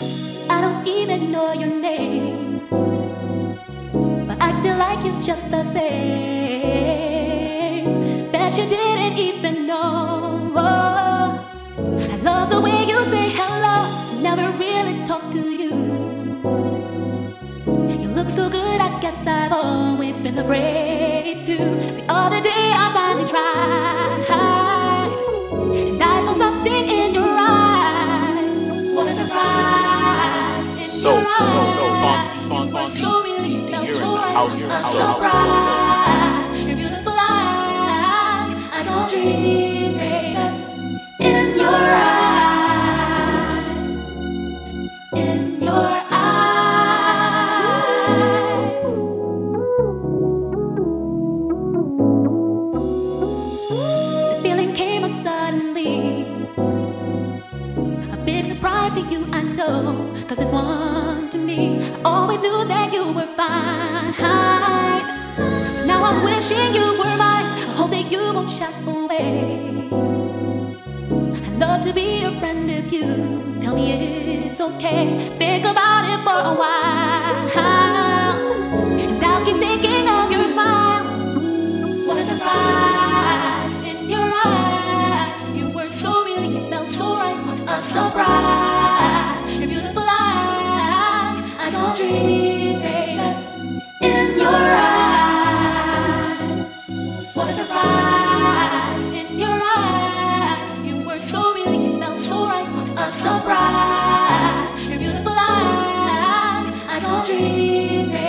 I don't even know your name, but I still like you just the same. Bet you didn't even know. I love the way you say hello. Never really talk to you. You look so good, I guess I've always been afraid to. The other day I finally tried, surprise! In So, your so, eyes. so funky, funky, You were funky. so really You felt hear so in the right. house, I'm house, house, surprised. Your beautiful eyes. I saw a dream, baby, cause it's one to me. I always knew that you were fine. Now I'm wishing you were mine. I hope that you won't shy away. I'd love to be a friend of you. Tell me it's okay. Think about it for a while. And I'll keep thinking of your smile. What a surprise in your eyes. You were so real, you felt so right. What a surprise. Surprise. In your eyes You were so really so right with us surprise Your beautiful eyes. I saw a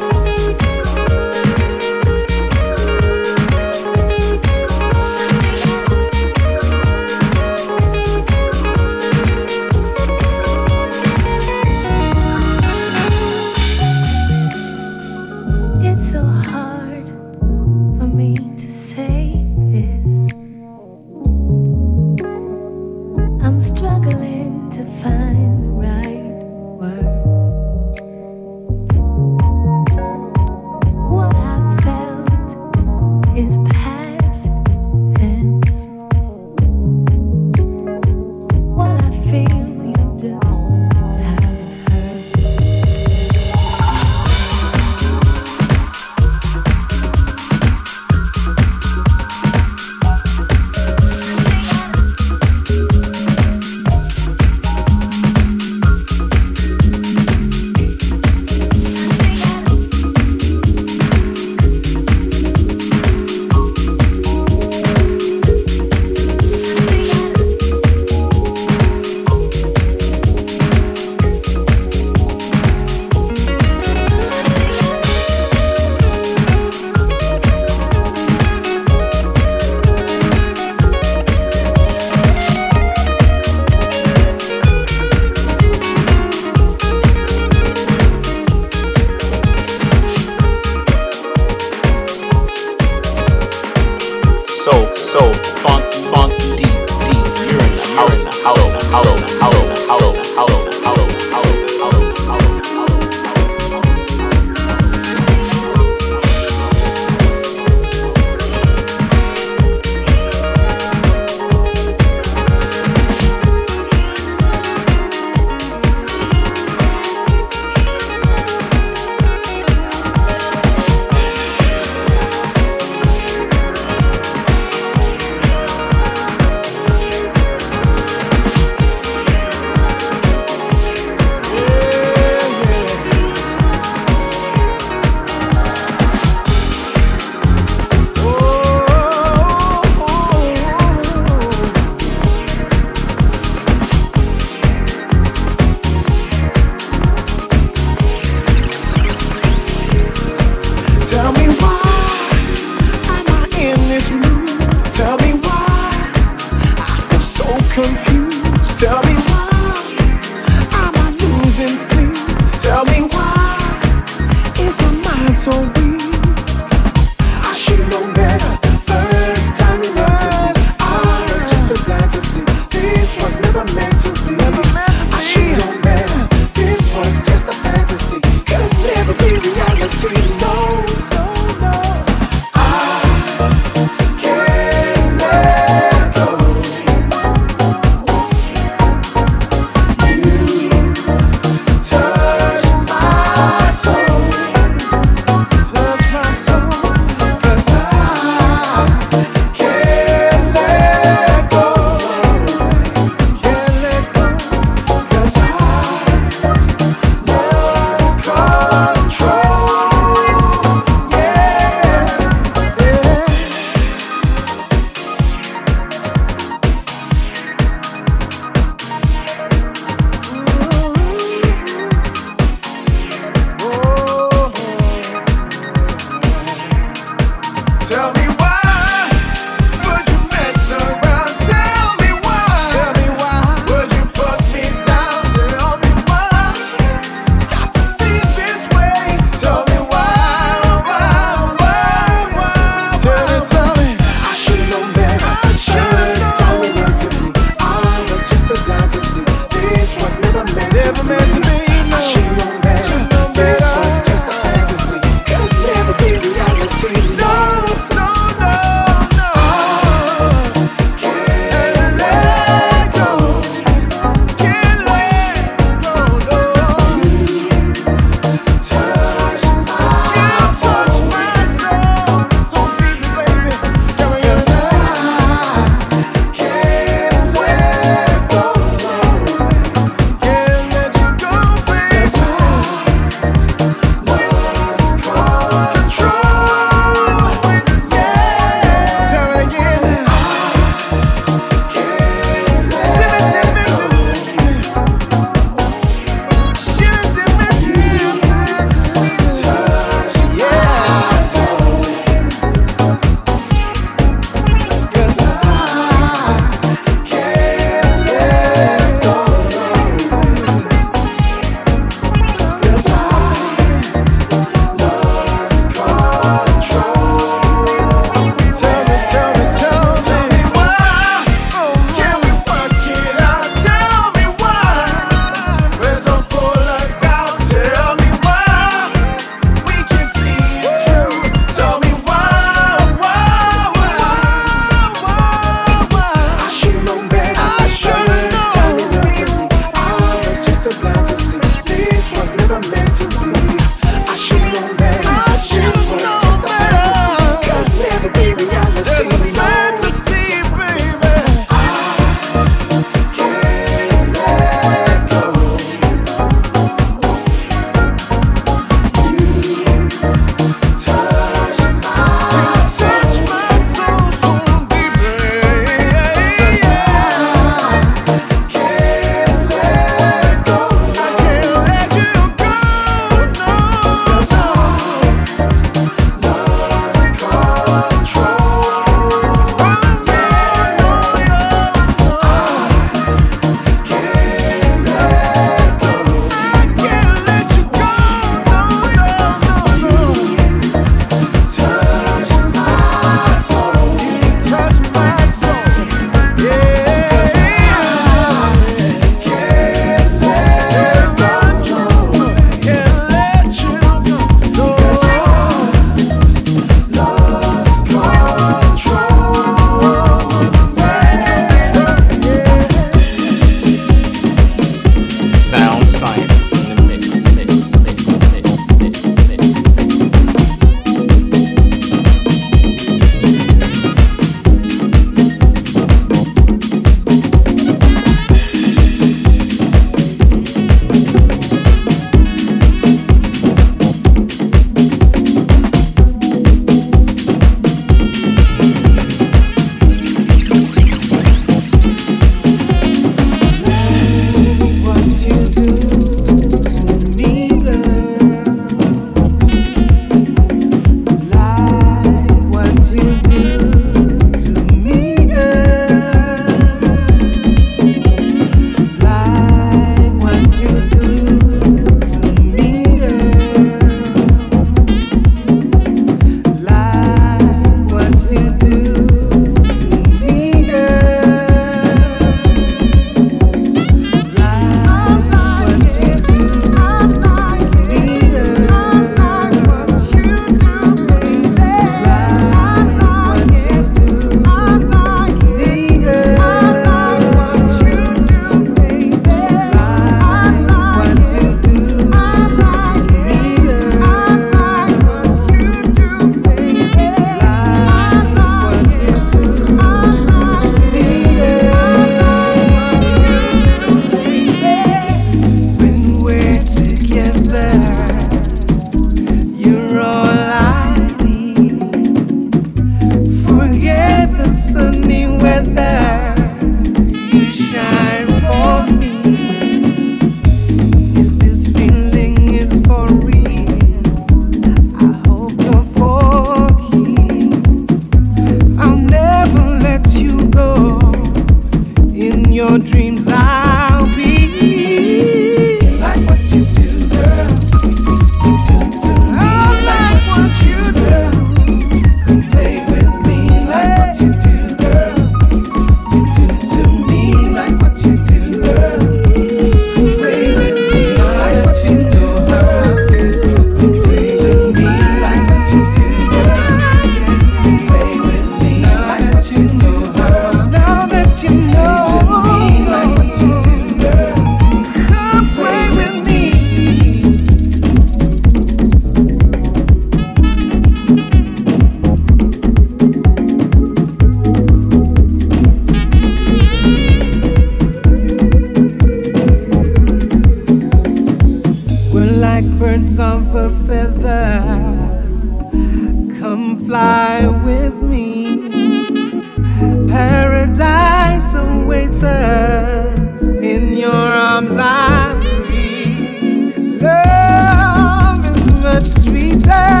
in your arms I'm free. Love is much sweeter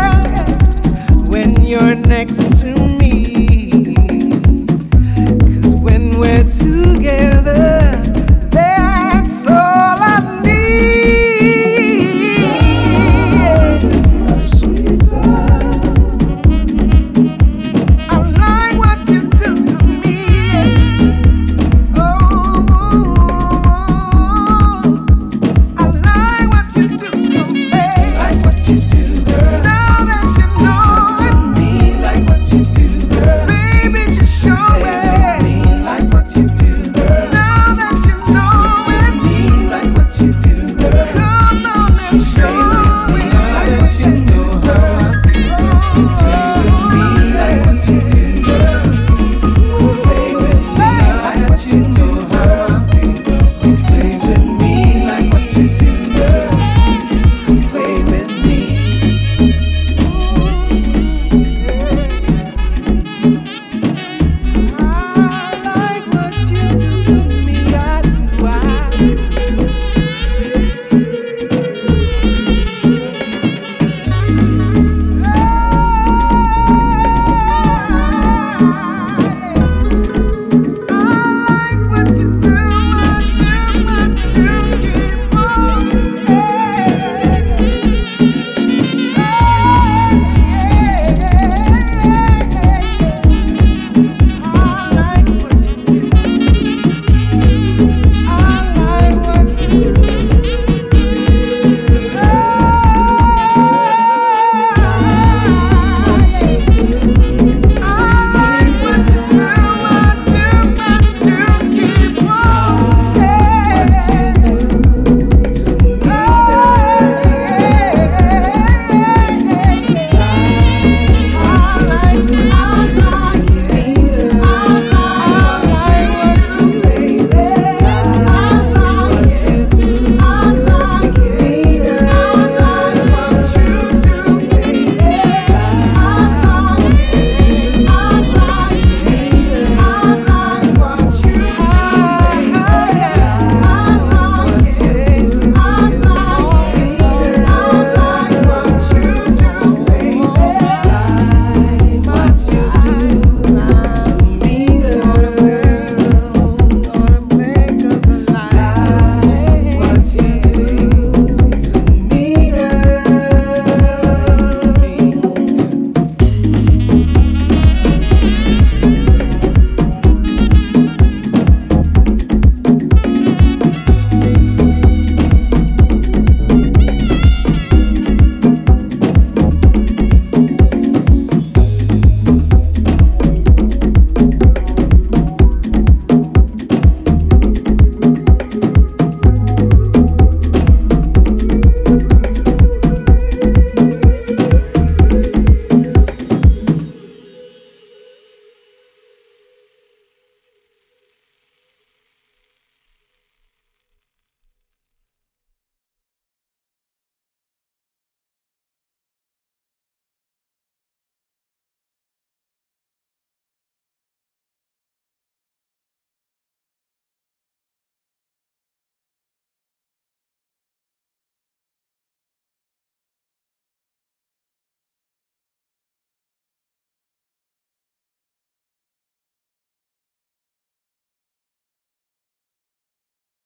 when you're next to